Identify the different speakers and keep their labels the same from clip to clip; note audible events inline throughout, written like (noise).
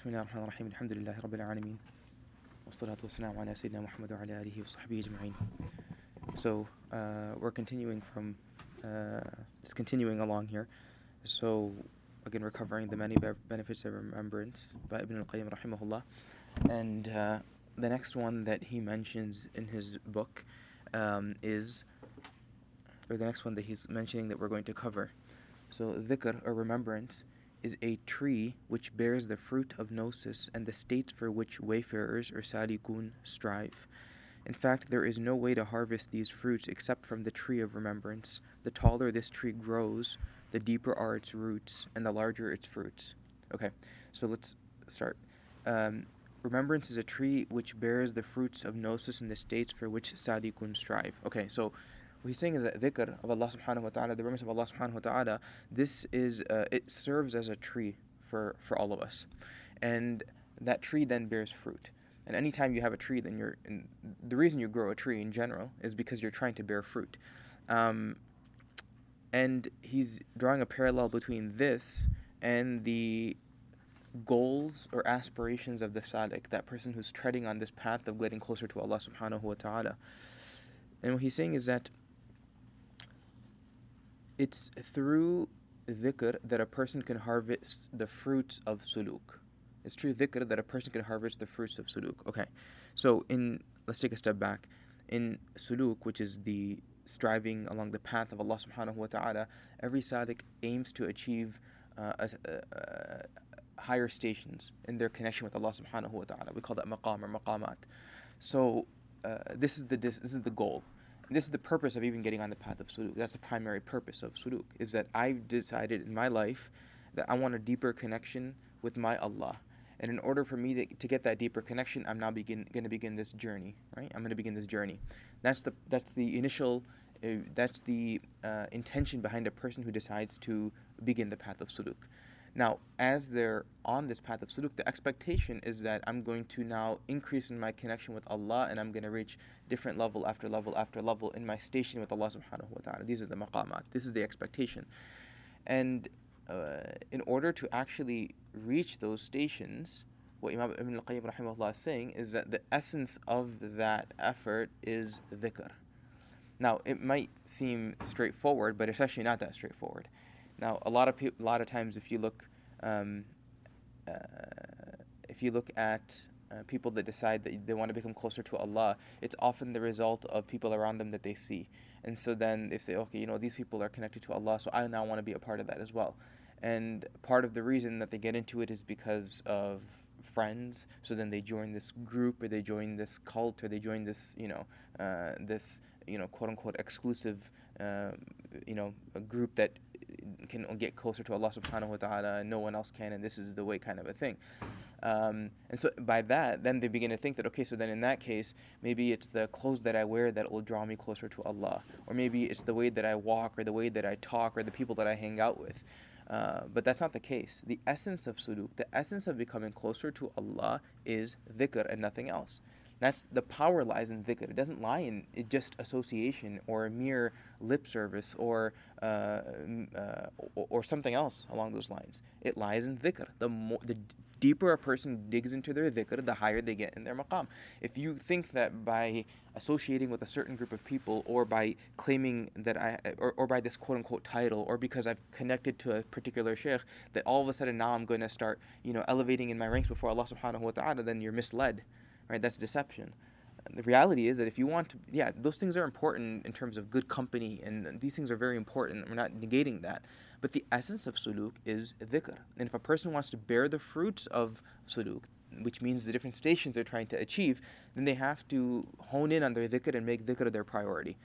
Speaker 1: بسم الله الرحمن الرحيم الحمد لله رب العالمين والصلاة والسلام على سيدنا محمد وعلى آله وصحبه أجمعين So uh, we're continuing from uh, just continuing along here so again recovering the many be- benefits of remembrance by Ibn al-Qayyim rahimahullah and uh, the next one that he mentions in his book um, is or the next one that he's mentioning that we're going to cover so dhikr or remembrance is a tree which bears the fruit of gnosis and the states for which wayfarers or salikun strive. In fact, there is no way to harvest these fruits except from the tree of remembrance. The taller this tree grows, the deeper are its roots, and the larger its fruits. Okay, so let's start. Um, remembrance is a tree which bears the fruits of gnosis and the states for which salikun strive. Okay, so saying is that dhikr of Allah subhanahu wa ta'ala, the remembrance of Allah subhanahu wa ta'ala, this is, uh, it serves as a tree for, for all of us. And that tree then bears fruit. And anytime you have a tree, then you're, the reason you grow a tree in general is because you're trying to bear fruit. Um, and he's drawing a parallel between this and the goals or aspirations of the salik, that person who's treading on this path of getting closer to Allah subhanahu wa ta'ala. And what he's saying is that it's through dhikr that a person can harvest the fruits of suluk. It's through dhikr that a person can harvest the fruits of suluk. Okay, so in let's take a step back. In suluk, which is the striving along the path of Allah subhanahu wa ta'ala, every salik aims to achieve uh, a, a, a higher stations in their connection with Allah subhanahu wa ta'ala. We call that maqam or maqamat. So uh, this is the this, this is the goal. And this is the purpose of even getting on the path of suluk. That's the primary purpose of suluk, is that I've decided in my life that I want a deeper connection with my Allah. And in order for me to, to get that deeper connection, I'm now begin going to begin this journey, right? I'm going to begin this journey. That's the that's the initial, uh, that's the uh, intention behind a person who decides to begin the path of suluk. Now, as they're on this path of suluk, the expectation is that I'm going to now increase in my connection with Allah and I'm going to reach different level after level after level in my station with Allah subhanahu wa ta'ala. These are the maqamat. This is the expectation. And uh, in order to actually reach those stations, what Imam Ibn al-Qayyim rahimahullah is saying is that the essence of that effort is dhikr. Now, it might seem straightforward, but it's actually not that straightforward. Now, a lot of pe- a lot of times, if you look, um, uh, if you look at uh, people that decide that they want to become closer to Allah, it's often the result of people around them that they see, and so then they say, okay, you know, these people are connected to Allah, so I now want to be a part of that as well. And part of the reason that they get into it is because of friends. So then they join this group, or they join this cult, or they join this, you know, uh, this, you know, quote unquote exclusive, you know, a group that can get closer to Allah subhanahu wa ta'ala and no one else can and this is the way kind of a thing. Um, and so by that, then they begin to think that, okay, so then in that case, maybe it's the clothes that I wear that will draw me closer to Allah. Or maybe it's the way that I walk or the way that I talk or the people that I hang out with. Uh, but that's not the case. The essence of suluk, the essence of becoming closer to Allah is dhikr and nothing else. That's the power lies in dhikr. It doesn't lie in just association or a mere lip service or uh, uh, or, something else along those lines. It lies in dhikr. The more, the deeper a person digs into their dhikr, the higher they get in their maqam. If you think that by associating with a certain group of people or by claiming that I, or, or by this quote unquote title, or because I've connected to a particular sheikh, that all of a sudden now I'm going to start, you know, elevating in my ranks before Allah subhanahu wa ta'ala, then you're misled right? That's deception. The reality is that if you want to, yeah, those things are important in terms of good company, and these things are very important. We're not negating that. But the essence of suluk is dhikr. And if a person wants to bear the fruits of suluk, which means the different stations they're trying to achieve, then they have to hone in on their dhikr and make dhikr their priority.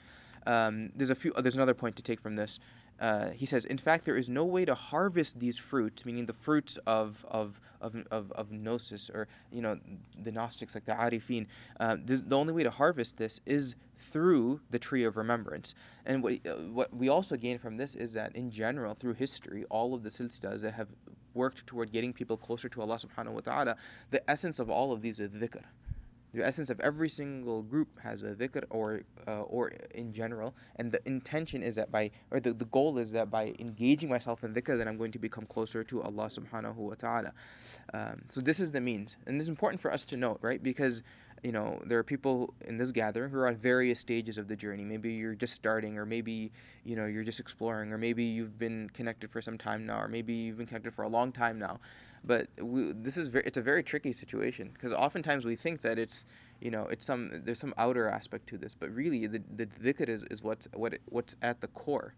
Speaker 1: Um, there's a few. There's another point to take from this. Uh, he says, in fact, there is no way to harvest these fruits, meaning the fruits of of of, of, of gnosis, or you know, the Gnostics like the Arifin. Uh, the, the, only way to harvest this is through the tree of remembrance. And what uh, what we also gain from this is that in general, through history, all of the silsilas that have worked toward getting people closer to Allah Subhanahu wa Taala, the essence of all of these is dhikr The essence of every single group has a dhikr or uh, or in general, and the intention is that by or the, the goal is that by engaging myself in dhikr, then I'm going to become closer to Allah subhanahu wa ta'ala. Um, so this is the means. And this is important for us to note, right? Because you know, there are people in this gathering who are at various stages of the journey. Maybe you're just starting, or maybe, you know, you're just exploring, or maybe you've been connected for some time now, or maybe you've been connected for a long time now. But we, this is very, it's a very tricky situation because oftentimes we think that it's, you know, it's some there's some outer aspect to this, but really the the dhikr is, is what's what it, what's at the core,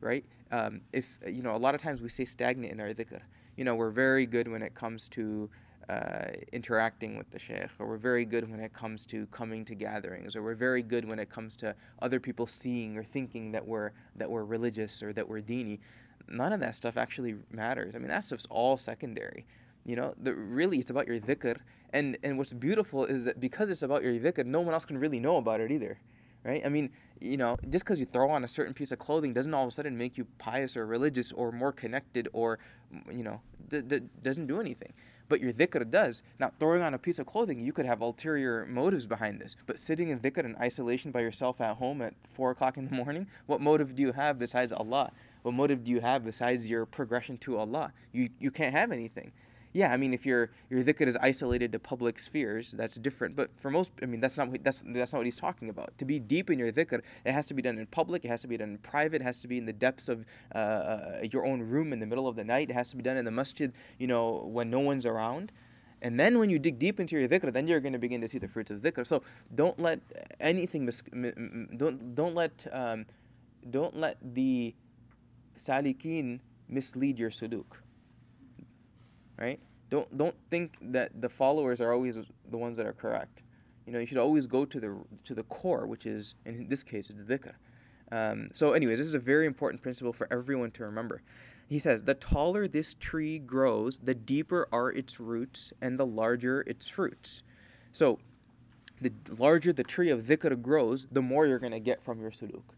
Speaker 1: right? Um, if you know, a lot of times we stay stagnant in our dhikr. You know, we're very good when it comes to uh, interacting with the sheikh, or we're very good when it comes to coming to gatherings, or we're very good when it comes to other people seeing or thinking that we're that we're religious or that we're dini none of that stuff actually matters. I mean, that stuff's all secondary. You know, the, really, it's about your dhikr. And, and what's beautiful is that because it's about your dhikr, no one else can really know about it either. Right? I mean, you know, just because you throw on a certain piece of clothing doesn't all of a sudden make you pious or religious or more connected or, you know, doesn't do anything but your dhikr does. Now, throwing on a piece of clothing, you could have ulterior motives behind this. But sitting in dhikr in isolation by yourself at home at 4 o'clock in the morning, what motive do you have besides Allah? What motive do you have besides your progression to Allah? You, you can't have anything. Yeah, I mean, if your your dhikr is isolated to public spheres, that's different. But for most, I mean, that's not that's that's not what he's talking about. To be deep in your dhikr, it has to be done in public. It has to be done in private. It has to be in the depths of uh, uh, your own room in the middle of the night. It has to be done in the masjid, you know, when no one's around. And then when you dig deep into your dhikr, then you're going to begin to see the fruits of dhikr. So don't let anything mis- don't don't let um, don't let the salikin mislead your suluk. Right? Don't don't think that the followers are always the ones that are correct. You know, you should always go to the to the core, which is in this case the dhikr. Um, so, anyways, this is a very important principle for everyone to remember. He says, The taller this tree grows, the deeper are its roots, and the larger its fruits. So, the larger the tree of dhikr grows, the more you're going to get from your suluk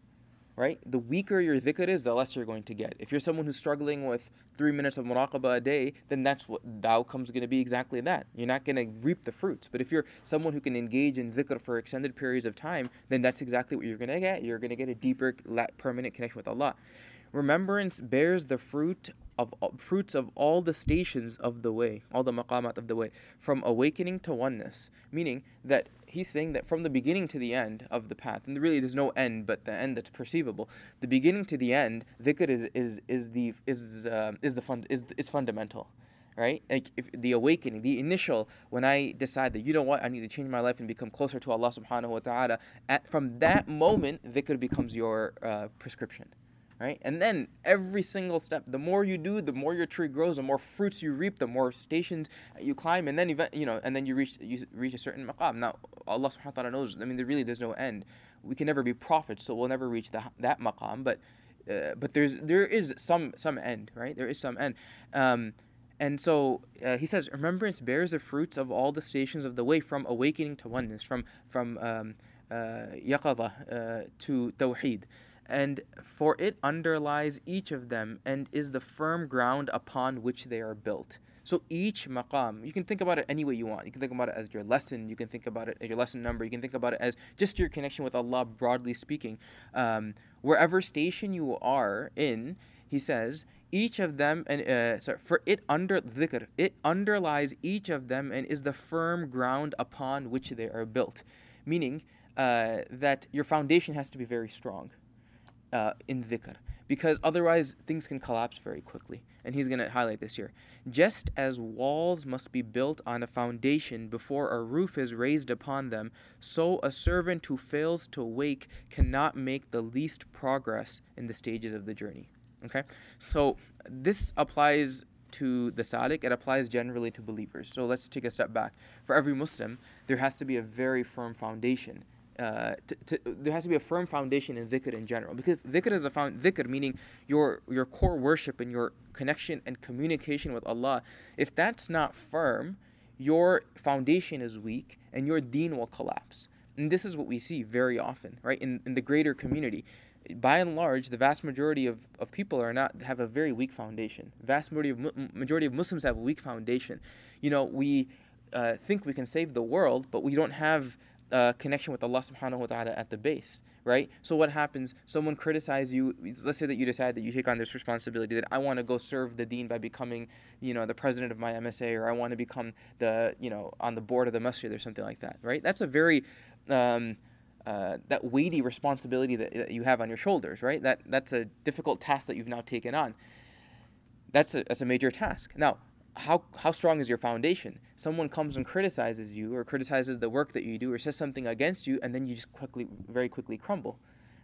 Speaker 1: right? The weaker your dhikr is, the less you're going to get. If you're someone who's struggling with three minutes of muraqabah a day, then that's what the outcome's going to be exactly that. You're not going to reap the fruits. But if you're someone who can engage in dhikr for extended periods of time, then that's exactly what you're going to get. You're going to get a deeper, permanent connection with Allah. Remembrance bears the fruit of fruits of all the stations of the way, all the maqamat of the way, from awakening to oneness. Meaning that he's saying that from the beginning to the end of the path, and really there's no end but the end that's perceivable. The beginning to the end, dhikr is is is the is uh, is the fund is is fundamental. Right, like the awakening, the initial, when I decide that you know what, I need to change my life and become closer to Allah Subhanahu wa Taala. At, from that moment, dhikr becomes your uh, prescription right? And then every single step, the more you do, the more your tree grows, the more fruits you reap, the more stations you climb, and then event, you know, and then you reach you reach a certain maqam. Now Allah Subhanahu wa Taala knows. I mean, there really there's no end. We can never be prophets, so we'll never reach the, that maqam. But uh, but there's there is some some end, right? There is some end. Um, and so uh, he says, remembrance bears the fruits of all the stations of the way, from awakening to oneness, from from um, uh, yaqada uh, to tawheed and for it underlies each of them and is the firm ground upon which they are built. So each maqam, you can think about it any way you want. You can think about it as your lesson. You can think about it as your lesson number. You can think about it as just your connection with Allah, broadly speaking. Um, wherever station you are in, he says, each of them and uh, sorry, for it under dhikr, it underlies each of them and is the firm ground upon which they are built. Meaning uh, that your foundation has to be very strong uh, in dhikr because otherwise things can collapse very quickly. And he's going to highlight this here. Just as walls must be built on a foundation before a roof is raised upon them, so a servant who fails to wake cannot make the least progress in the stages of the journey. Okay? So this applies to the salik, it applies generally to believers. So let's take a step back. For every Muslim, there has to be a very firm foundation uh, to, to, there has to be a firm foundation in dhikr in general. Because dhikr is a found dhikr meaning your your core worship and your connection and communication with Allah. If that's not firm your foundation is weak and your deen will collapse. And this is what we see very often right in, in the greater community. By and large the vast majority of, of people are not have a very weak foundation. Vast majority of majority of muslims have a weak foundation. You know we uh, think we can save the world, but we don't have a connection with Allah subhanahu wa ta'ala at the base, right? So what happens? Someone criticizes you. Let's say that you decide that you take on this responsibility that I want to go serve the deen by becoming, you know, the president of my MSA, or I want to become the, you know, on the board of the masjid or something like that, right? That's a very um, uh, that weighty responsibility that, that, you have on your shoulders, right? That that's a difficult task that you've now taken on. That's a that's a major task. Now, how how strong is your foundation? Someone comes and criticizes you, or criticizes the work that you do, or says something against you, and then you just quickly, very quickly crumble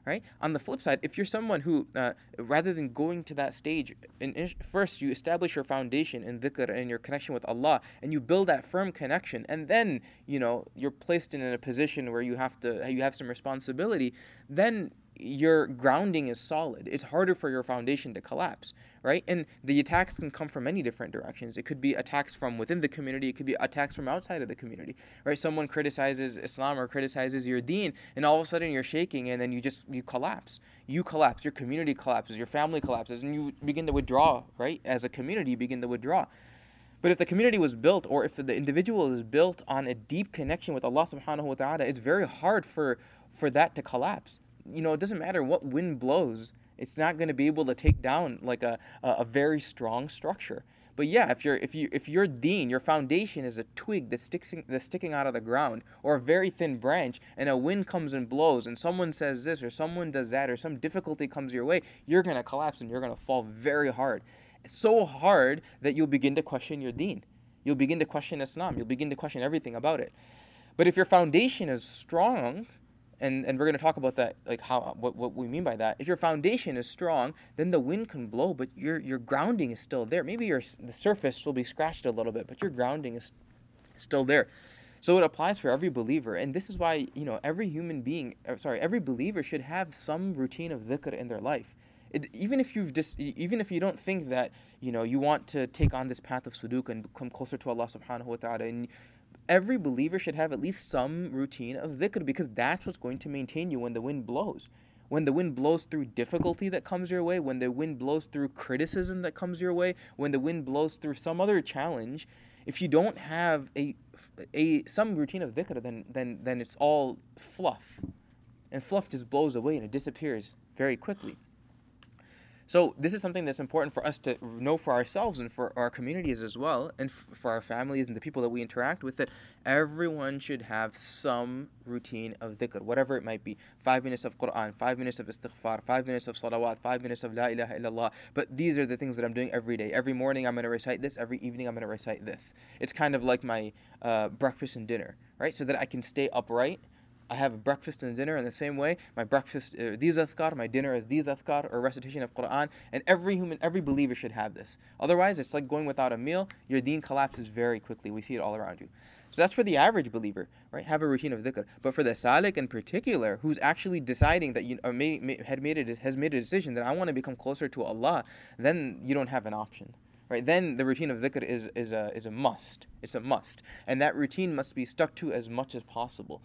Speaker 1: right? On the flip side, if you're someone who, uh, rather than going to that stage, in, first you establish your foundation in dhikr and your connection with Allah, and you build that firm connection, and then you know you're placed in a position where you have to you have some responsibility. Then your grounding is solid. It's harder for your foundation to collapse, right? And the attacks can come from many different directions. It could be attacks from within the community, it could be attacks from outside of the community, right? Someone criticizes Islam or criticizes your deen, and all of a sudden you're shaking and then you just you collapse. You collapse, your community collapses, your family collapses, and you begin to withdraw, right? As a community, you begin to withdraw. But if the community was built or if the individual is built on a deep connection with Allah subhanahu wa ta'ala, it's very hard for for that to collapse you know, it doesn't matter what wind blows, it's not going to be able to take down like a, a, very strong structure. But yeah, if you're if you if your deen, your foundation is a twig that's sticking that's sticking out of the ground, or a very thin branch, and a wind comes and blows, and someone says this or someone does that, or some difficulty comes your way, you're gonna collapse and you're gonna fall very hard, so hard that you'll begin to question your deen, you'll begin to question Islam, you'll begin to question everything about it. But if your foundation is strong, and and we're going to talk about that like how what, what we mean by that. If your foundation is strong then the wind can blow but your your grounding is still there. Maybe your the surface will be scratched a little bit but your grounding is still there. So it applies for every believer and this is why you know every human being uh, sorry every believer should have some routine of dhikr in their life. It, even if you've just even if you don't think that you know you want to take on this path of suluk and come closer to Allah subhanahu wa ta'ala and every believer should have at least some routine of dhikr because that's what's going to maintain you when the wind blows. When the wind blows through difficulty that comes your way, when the wind blows through criticism that comes your way, when the wind blows through some other challenge, if you don't have a, a some routine of dhikr, then, then, then it's all fluff. And fluff just blows away and it disappears very quickly. So this is something that's important for us to know for ourselves and for our communities as well, and f- for our families and the people that we interact with. That everyone should have some routine of dhikr, whatever it might be. Five minutes of Quran, five minutes of istighfar, five minutes of salawat, five minutes of la ilaha illallah. But these are the things that I'm doing every day. Every morning I'm going to recite this. Every evening I'm going to recite this. It's kind of like my uh, breakfast and dinner, right? So that I can stay upright I have breakfast and dinner in the same way. My breakfast is uh, these azkar, my dinner is these azkar, or recitation of Quran. And every human, every believer should have this. Otherwise, it's like going without a meal. Your deen collapses very quickly. We see it all around you. So that's for the average believer, right? Have a routine of dhikr. But for the salik in particular, who's actually deciding that you or may, may, had made it has made a decision that I want to become closer to Allah, then you don't have an option. Right, then the routine of dhikr is, is, a, is a must. It's a must. And that routine must be stuck to as much as possible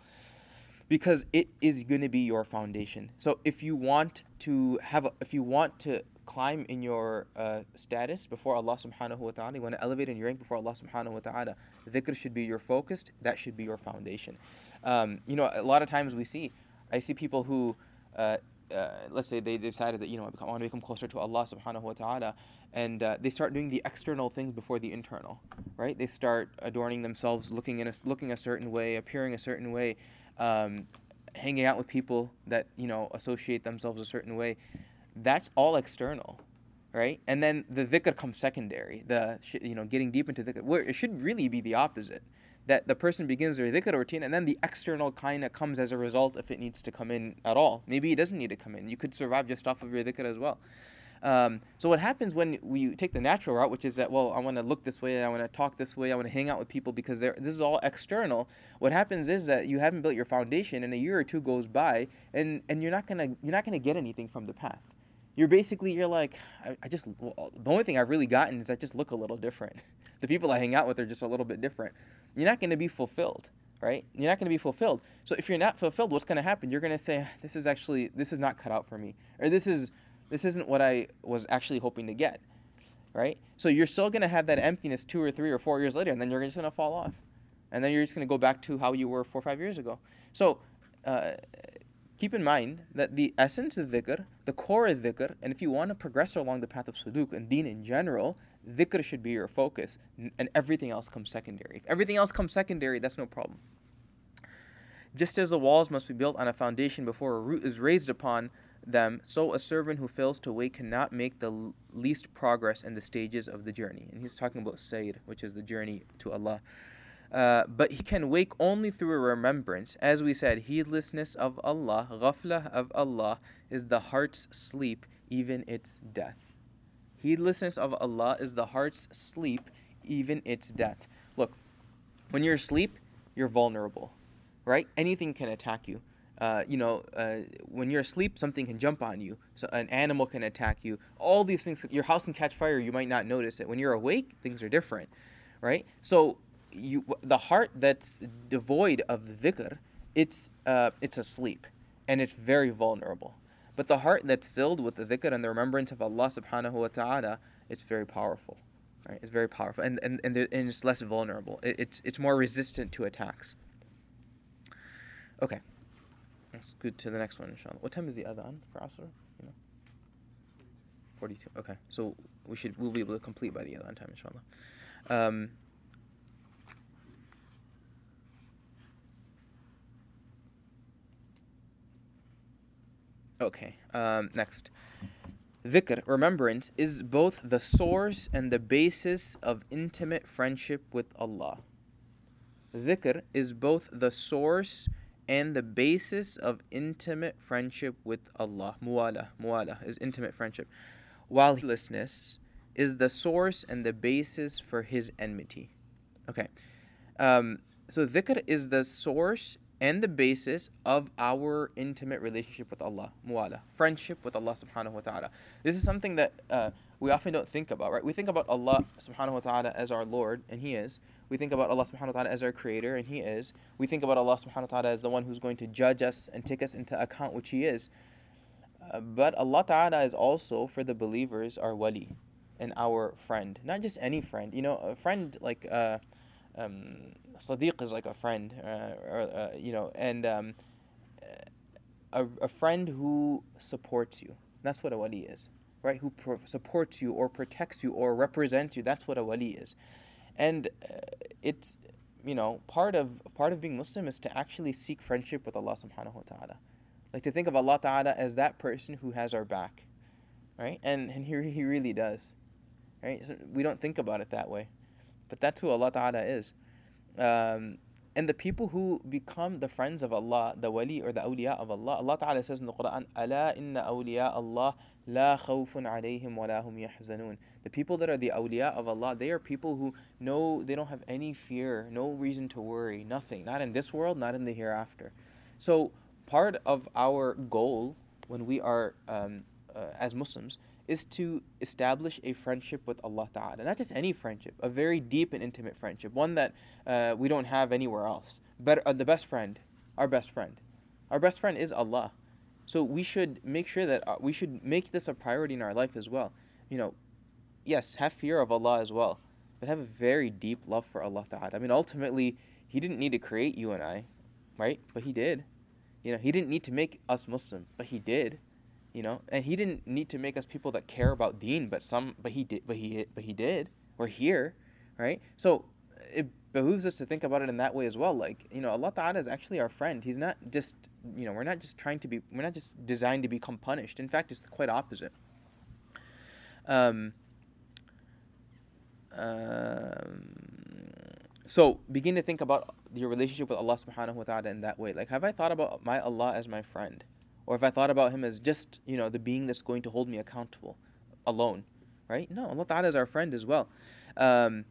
Speaker 1: because it is going to be your foundation. So if you want to have, a, if you want to climb in your uh, status before Allah subhanahu wa ta'ala, you want to elevate in your rank before Allah subhanahu wa ta'ala, dhikr should be your focus, that should be your foundation. Um, you know, a lot of times we see, I see people who, uh, uh, let's say they decided that, you know, I want to become closer to Allah subhanahu wa ta'ala, and uh, they start doing the external things before the internal, right? They start adorning themselves, looking in a, looking a certain way, appearing a certain way, um, hanging out with people that you know associate themselves a certain way, that's all external, right? And then the dhikr comes secondary. The you know getting deep into dhikr, where it should really be the opposite. That the person begins their dhikr routine, and then the external kind of comes as a result if it needs to come in at all. Maybe it doesn't need to come in. You could survive just off of your dhikr as well. Um, so what happens when we take the natural route, which is that well, I want to look this way, I want to talk this way, I want to hang out with people because this is all external. What happens is that you haven't built your foundation, and a year or two goes by, and and you're not gonna you're not gonna get anything from the path. You're basically you're like I, I just well, the only thing I've really gotten is I just look a little different. (laughs) the people I hang out with are just a little bit different. You're not gonna be fulfilled right? You're not going to be fulfilled. So if you're not fulfilled, what's going to happen? You're going to say, "This is actually this is not cut out for me," or "This is this isn't what I was actually hoping to get, right? So you're still going to have that emptiness two or three or four years later, and then you're just going to fall off, and then you're just going to go back to how you were four or five years ago. So uh, keep in mind that the essence of dhikr, the core of dhikr, and if you want to progress along the path of suluk and deen in general, dhikr should be your focus, and everything else comes secondary. If everything else comes secondary, that's no problem. Just as the walls must be built on a foundation before a root is raised upon them, so a servant who fails to wait cannot make the least progress in the stages of the journey. And he's talking about Sayr, which is the journey to Allah. Uh, but he can wake only through a remembrance. As we said, heedlessness of Allah, ghaflah of Allah, is the heart's sleep, even its death. Heedlessness of Allah is the heart's sleep, even its death. Look, when you're asleep, you're vulnerable, right? Anything can attack you. Uh, you know, uh, when you're asleep, something can jump on you. So an animal can attack you. All these things, your house can catch fire. You might not notice it. When you're awake, things are different, right? So you the heart that's devoid of dhikr, it's uh, it's asleep, and it's very vulnerable. But the heart that's filled with the dhikr and the remembrance of Allah subhanahu wa ta'ala, it's very powerful. Right? It's very powerful. And and, and, and it's less vulnerable. It, it's it's more resistant to attacks. Okay. Let's go to the next one, inshallah. What time is the adhan for Asr? You know? 42. Okay. So we should we'll be able to complete by the adhan time, inshallah. Um, Okay, um, next. Dhikr, remembrance, is both the source and the basis of intimate friendship with Allah. Dhikr is both the source and the basis of intimate friendship with Allah. Muwala, muwala is intimate friendship. While heedlessness is the source and the basis for his enmity. Okay. Um, so dhikr is the source and the basis of our intimate relationship with Allah, muwala, friendship with Allah subhanahu wa ta'ala. This is something that uh, we often don't think about, right? We think about Allah subhanahu wa ta'ala as our Lord, and He is. We think about Allah subhanahu wa ta'ala as our creator, and He is. We think about Allah subhanahu wa ta'ala as the one who's going to judge us and take us into account, which He is. Uh, but Allah ta'ala is also, for the believers, our wali and our friend. Not just any friend. You know, a friend like. Uh, um, Sadiq is like a friend, uh, or, uh, you know, and um, a, a friend who supports you. That's what a wali is, right? Who pro- supports you or protects you or represents you. That's what a wali is, and uh, it's you know part of part of being Muslim is to actually seek friendship with Allah Subhanahu wa Taala, like to think of Allah Taala as that person who has our back, right? And and he he really does, right? So we don't think about it that way, but that's who Allah Taala is. Um, and the people who become the friends of Allah, the wali or the awliya of Allah, Allah Ta'ala says in the Quran, Ala inna awliya Allah la khawfun alayhim wa lahum yahzanun. The people that are the awliya of Allah, they are people who know they don't have any fear, no reason to worry, nothing. Not in this world, not in the hereafter. So part of our goal when we are um, uh, as Muslims is to establish a friendship with Allah Ta'ala. And not just any friendship, a very deep and intimate friendship, one that uh, we don't have anywhere else. But uh, the best friend, our best friend. Our best friend is Allah. So we should make sure that uh, we should make this a priority in our life as well. You know, yes, have fear of Allah as well, but have a very deep love for Allah Ta'ala. I mean, ultimately, He didn't need to create you and I, right? But He did. You know, He didn't need to make us Muslim, but He did you know? And he didn't need to make us people that care about deen but some but he did but he but he did. We're here right? So it behooves us to think about it in that way as well. Like you know allah ta'ala is actually our friend. He's not just you know we're not just trying to be we're not just designed to become punished. In fact it's quite opposite. Um, um so begin to think about your relationship with allah subhanahu wa ta'ala in that way. Like have i thought about my allah as my friend or if I thought about him as just, you know, the being that's going to hold me accountable alone, right? No, Allah Ta'ala is our friend as well. Um,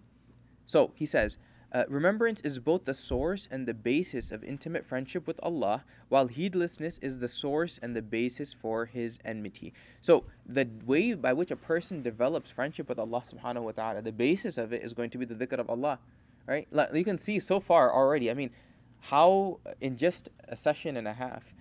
Speaker 1: so he says, uh, remembrance is both the source and the basis of intimate friendship with Allah, while heedlessness is the source and the basis for his enmity. So, the way by which a person develops friendship with Allah subhanahu wa ta'ala, the basis of it is going to be the dhikr of Allah, right? Like you can see so far already, I mean, how in just a session and a half,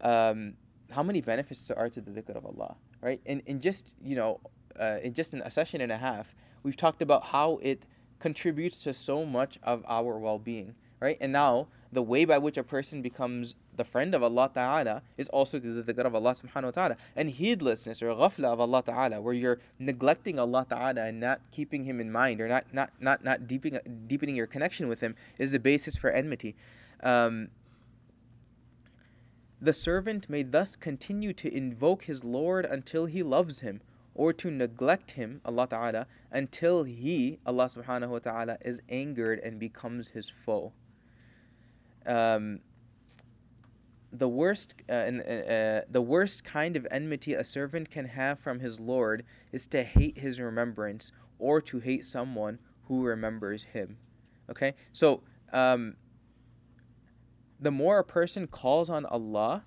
Speaker 1: um, how many benefits there are to the dhikr of Allah, right? In, in just, you know, uh, in just a session and a half, we've talked about how it contributes to so much of our well-being, right? And now the way by which a person becomes the friend of Allah Ta'ala is also through the dhikr of Allah Subhanahu wa Ta'ala. And heedlessness or ghafla of Allah Ta'ala, where you're neglecting Allah Ta'ala and not keeping Him in mind or not not not, not deepening, deepening your connection with Him is the basis for enmity. Um, the servant may thus continue to invoke his Lord until he loves him, or to neglect him, Allah Ta'ala, until he, Allah Subhanahu wa Ta'ala, is angered and becomes his foe. Um, the worst uh, uh, uh, the worst kind of enmity a servant can have from his Lord is to hate his remembrance or to hate someone who remembers him. Okay, so um, the more a person calls on Allah,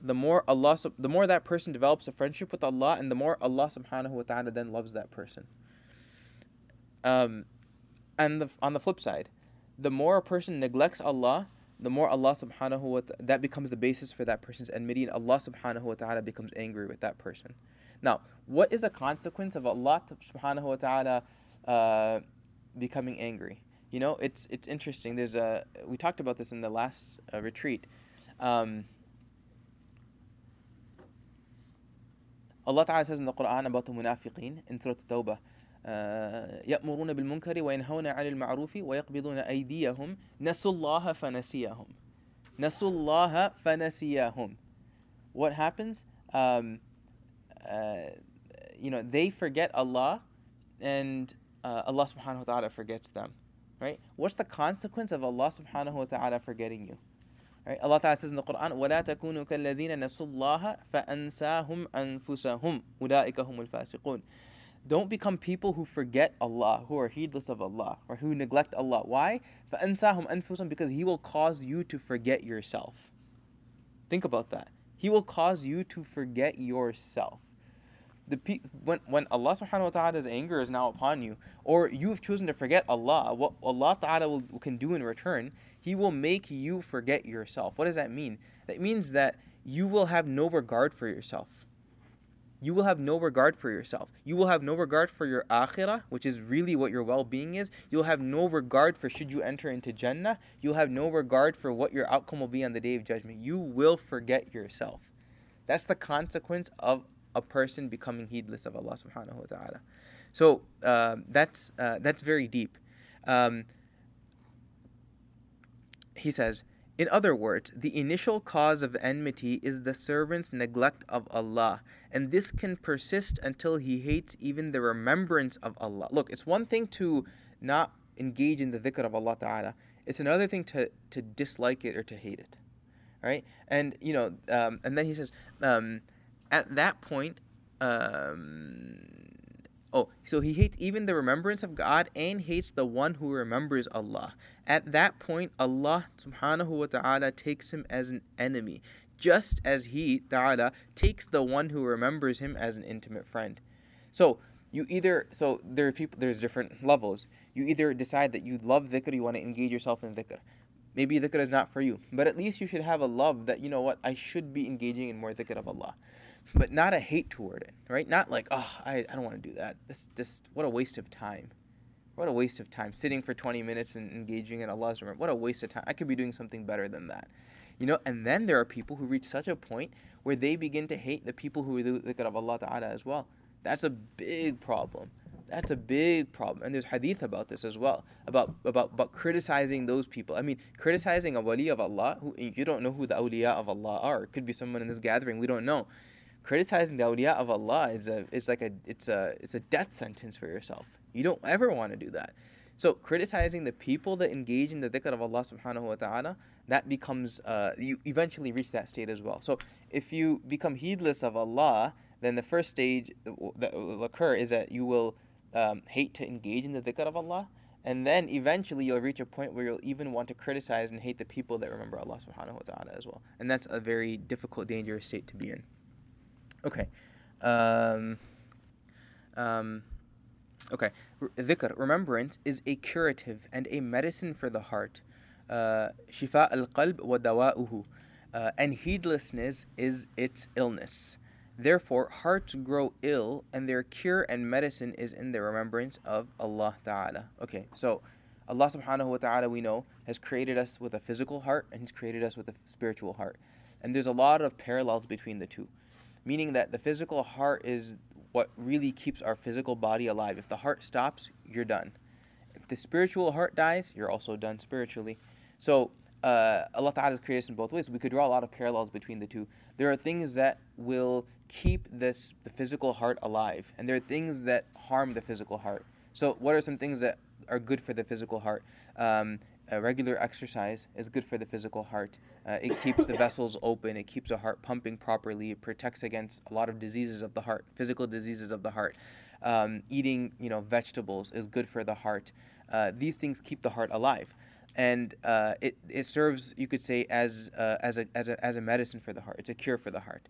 Speaker 1: the more Allah the more that person develops a friendship with Allah and the more Allah subhanahu wa ta'ala then loves that person. Um and the, on the flip side, the more a person neglects Allah, the more Allah subhanahu wa ta'ala that becomes the basis for that person's enmity and Allah subhanahu wa ta'ala becomes angry with that person. Now, what is a consequence of Allah subhanahu wa ta'ala uh, becoming angry? You know, it's it's interesting. There's a we talked about this in the last uh, retreat. Um, Allah Ta'ala says in the Quran about the munafiqeen in Surah Tawbah, يأمرون بالمنكر وينهون عن المعروف ويقبضون أيديهم نسوا الله فنسيهم نسوا الله فنسيهم What happens? Um, uh, you know, they forget Allah and uh, Allah subhanahu wa ta'ala forgets them. Right? What's the consequence of Allah subhanahu wa ta'ala forgetting you? Right? Allah Ta'ala says in the Quran, وَلَا تَكُونُوا كَالَّذِينَ نَسُوا اللَّهَ فَأَنْسَاهُمْ أَنفُسَهُمْ أُولَٰئِكَ هُمُ الْفَاسِقُونَ Don't become people who forget Allah, who are heedless of Allah, or who neglect Allah. Why? فَأَنْسَاهُمْ أَنفُسَهُمْ Because He will cause you to forget yourself. Think about that. He will cause you to forget yourself the pe- when when Allah subhanahu wa ta'ala's anger is now upon you, or you have chosen to forget Allah, what Allah ta'ala will, can do in return, He will make you forget yourself. What does that mean? That means that you will have no regard for yourself. You will have no regard for yourself. You will have no regard for your akhirah, which is really what your well being is. You'll have no regard for should you enter into Jannah. You'll have no regard for what your outcome will be on the day of judgment. You will forget yourself. That's the consequence of a person becoming heedless of Allah subhanahu wa ta'ala. So uh, that's, uh, that's very deep. Um, he says, in other words, the initial cause of enmity is the servant's neglect of Allah, and this can persist until he hates even the remembrance of Allah. Look, it's one thing to not engage in the dhikr of Allah Ta'ala, it's another thing to, to dislike it or to hate it. Right? And, you know, um, and then he says, um, at that point, um, oh, so he hates even the remembrance of God and hates the one who remembers Allah. At that point, Allah subhanahu wa ta'ala takes him as an enemy, just as he, ta'ala, takes the one who remembers him as an intimate friend. So, you either so there are people there's different levels. You either decide that you love dhikr, you want to engage yourself in dhikr. Maybe dhikr is not for you, but at least you should have a love that you know what I should be engaging in more dhikr of Allah but not a hate toward it, right? Not like, oh, I, I don't want to do that. This just, what a waste of time. What a waste of time. Sitting for 20 minutes and engaging in Allah's remembrance. What a waste of time. I could be doing something better than that. You know, and then there are people who reach such a point where they begin to hate the people who do dhikr of Allah Ta'ala as well. That's a big problem. That's a big problem. And there's hadith about this as well, about, about, about criticizing those people. I mean, criticizing a wali of Allah, who you don't know who the awliya of Allah are. It could be someone in this gathering, we don't know criticizing the awliya of Allah is a is like a it's a it's a death sentence for yourself. You don't ever want to do that. So criticizing the people that engage in the dhikr of Allah subhanahu wa ta'ala, that becomes uh, you eventually reach that state as well. So if you become heedless of Allah, then the first stage that will occur is that you will um, hate to engage in the dhikr of Allah, and then eventually you'll reach a point where you'll even want to criticize and hate the people that remember Allah subhanahu wa ta'ala as well. And that's a very difficult, dangerous state to be in. Okay. Um, um, okay. Dhikr, remembrance, is a curative and a medicine for the heart. Shifa al qalb wa dawa'uhu. And heedlessness is its illness. Therefore, hearts grow ill, and their cure and medicine is in the remembrance of Allah Ta'ala. Okay, so Allah subhanahu wa ta'ala, we know, has created us with a physical heart and He's created us with a spiritual heart. And there's a lot of parallels between the two, meaning that the physical heart is what really keeps our physical body alive. If the heart stops, you're done. If the spiritual heart dies, you're also done spiritually. So, uh, Allah Ta'ala has created us in both ways. We could draw a lot of parallels between the two. There are things that will keep this the physical heart alive, and there are things that harm the physical heart. So, what are some things that are good for the physical heart? Um, regular exercise is good for the physical heart. Uh, it keeps the (laughs) vessels open. It keeps the heart pumping properly. It protects against a lot of diseases of the heart, physical diseases of the heart. Um, eating, you know, vegetables is good for the heart. Uh, these things keep the heart alive, and uh, it, it serves, you could say, as uh, as a, as a as a medicine for the heart. It's a cure for the heart.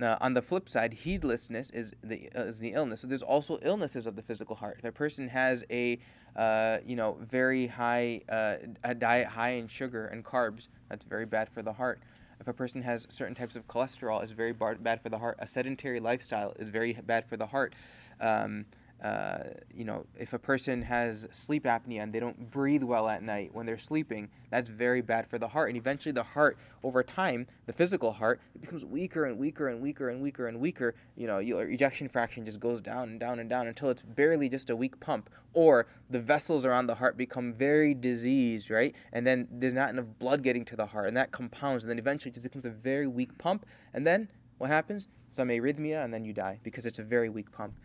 Speaker 1: Uh, on the flip side, heedlessness is the uh, is the illness. So there's also illnesses of the physical heart. If a person has a uh, you know very high uh, a diet high in sugar and carbs, that's very bad for the heart. If a person has certain types of cholesterol, is very bar- bad for the heart. A sedentary lifestyle is very bad for the heart. Um, uh, you know, if a person has sleep apnea and they don't breathe well at night when they're sleeping, that's very bad for the heart. And eventually, the heart, over time, the physical heart, it becomes weaker and weaker and weaker and weaker and weaker. You know, your ejection fraction just goes down and down and down until it's barely just a weak pump. Or the vessels around the heart become very diseased, right? And then there's not enough blood getting to the heart, and that compounds, and then eventually it just becomes a very weak pump. And then what happens? Some arrhythmia, and then you die because it's a very weak pump.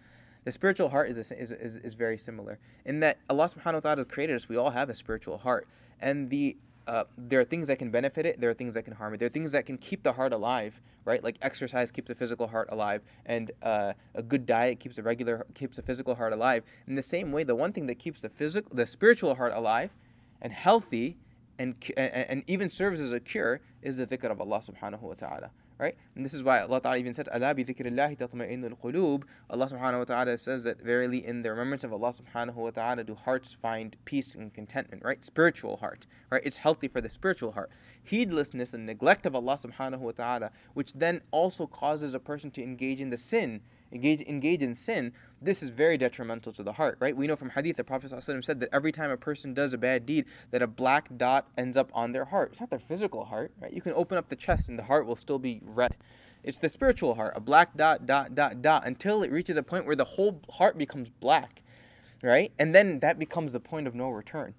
Speaker 1: The spiritual heart is, a, is, is, is very similar in that Allah subhanahu wa ta'ala created us. We all have a spiritual heart. And the uh, there are things that can benefit it. There are things that can harm it. There are things that can keep the heart alive, right? Like exercise keeps the physical heart alive, and uh, a good diet keeps the regular keeps the physical heart alive. In the same way, the one thing that keeps the physical, the spiritual heart alive, and healthy, and and, and even serves as a cure is the dhikr of Allah subhanahu wa taala right? And this is why Ala Ta'ala even says, Allah bi dhikrillahi tatma'innul qulub. Allah subhanahu wa ta'ala says that verily in the remembrance of Allah subhanahu wa ta'ala do hearts find peace and contentment, right? Spiritual heart, right? It's healthy for the spiritual heart. Heedlessness and neglect of Allah subhanahu wa ta'ala, which then also causes a person to engage in the sin engage, engage in sin, this is very detrimental to the heart, right? We know from hadith, the Prophet ﷺ said that every time a person does a bad deed, that a black dot ends up on their heart. It's not their physical heart, right? You can open up the chest and the heart will still be red. It's the spiritual heart, a black dot, dot, dot, dot, until it reaches a point where the whole heart becomes black, right? And then that becomes the point of no return,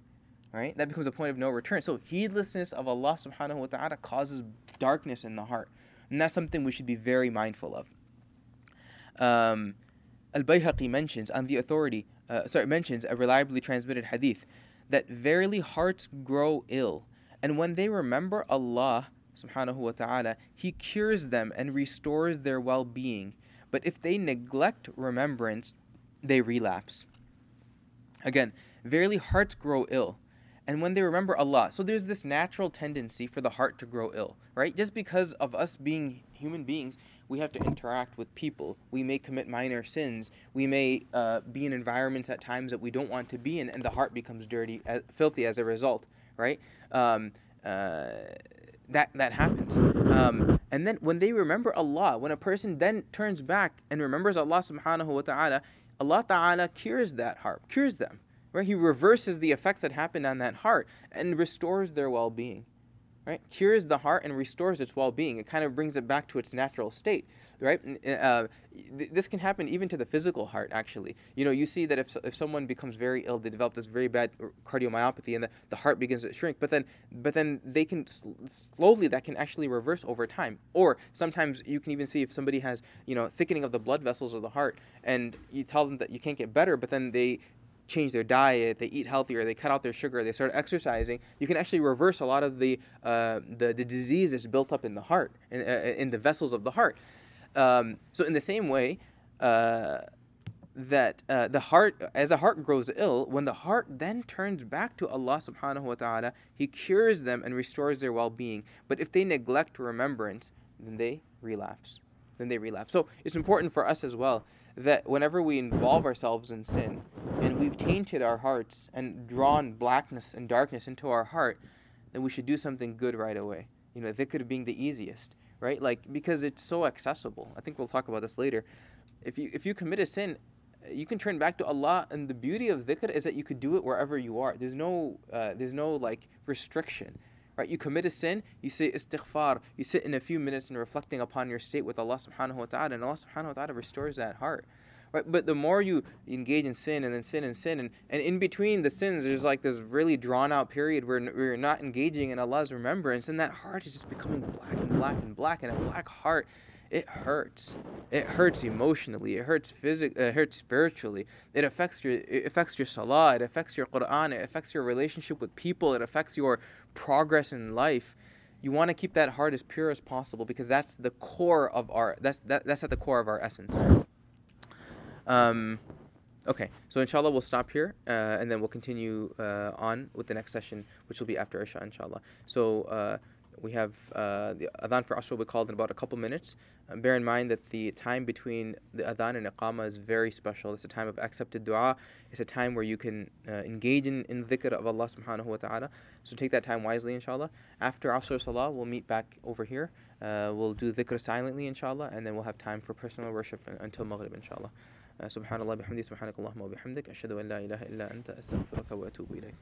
Speaker 1: right? That becomes a point of no return. So heedlessness of Allah subhanahu wa ta'ala causes darkness in the heart. And that's something we should be very mindful of um, Al Bayhaqi mentions on the authority, uh, sorry, mentions a reliably transmitted hadith that verily hearts grow ill, and when they remember Allah subhanahu wa ta'ala, He cures them and restores their well being. But if they neglect remembrance, they relapse. Again, verily hearts grow ill. And when they remember Allah, so there's this natural tendency for the heart to grow ill, right? Just because of us being human beings, we have to interact with people. We may commit minor sins. We may uh, be in environments at times that we don't want to be in, and the heart becomes dirty, uh, filthy as a result, right? Um, uh, that that happens. Um, and then when they remember Allah, when a person then turns back and remembers Allah subhanahu wa ta'ala, Allah ta'ala cures that heart, cures them. Right? He reverses the effects that happened on that heart and restores their well being right? Cures the heart and restores its well-being. It kind of brings it back to its natural state, right? Uh, th- this can happen even to the physical heart. Actually, you know, you see that if, if someone becomes very ill, they develop this very bad cardiomyopathy, and the, the heart begins to shrink. But then, but then they can sl- slowly that can actually reverse over time. Or sometimes you can even see if somebody has you know thickening of the blood vessels of the heart, and you tell them that you can't get better, but then they change their diet, they eat healthier, they cut out their sugar, they start exercising, you can actually reverse a lot of the uh, the, the built up in the heart, in, uh, in the vessels of the heart. Um, so in the same way, uh, that uh, the heart, as the heart grows ill, when the heart then turns back to Allah subhanahu wa ta'ala, He cures them and restores their well being. But if they neglect remembrance, then they relapse. Then they relapse. So it's important for us as well that whenever we involve ourselves in sin and we've tainted our hearts and drawn blackness and darkness into our heart, then we should do something good right away. You know, dhikr being the easiest, right? Like because it's so accessible. I think we'll talk about this later. If you if you commit a sin, you can turn back to Allah, and the beauty of dhikr is that you could do it wherever you are. There's no uh, there's no like restriction. Right, you commit a sin, you say istighfar, you sit in a few minutes and reflecting upon your state with Allah subhanahu wa ta'ala, and Allah subhanahu wa ta'ala restores that heart. Right? But the more you engage in sin and then sin and sin, and, and in between the sins, there's like this really drawn out period where, where you're not engaging in Allah's remembrance, and that heart is just becoming black and black and black, and a black heart it hurts. It hurts emotionally. It hurts physically. It hurts spiritually. It affects your. It affects your salah. It affects your Quran. It affects your relationship with people. It affects your progress in life. You want to keep that heart as pure as possible because that's the core of our. That's that, That's at the core of our essence. Um, okay, so inshallah we'll stop here uh, and then we'll continue uh, on with the next session, which will be after Isha, inshallah. So uh, we have uh, the adhan for Asr will be called in about a couple minutes. Um, bear in mind that the time between the adhan and iqama is very special. It's a time of accepted dua. It's a time where you can uh, engage in, in dhikr of Allah subhanahu wa ta'ala. So take that time wisely, inshallah. After Asr Salah, we'll meet back over here. Uh, we'll do dhikr silently, inshallah, and then we'll have time for personal worship until Maghrib, inshallah. سبحان الله بحمده سبحانك اللهم وبحمدك أشهد أن لا إله إلا أنت أستغفرك وأتوب إليك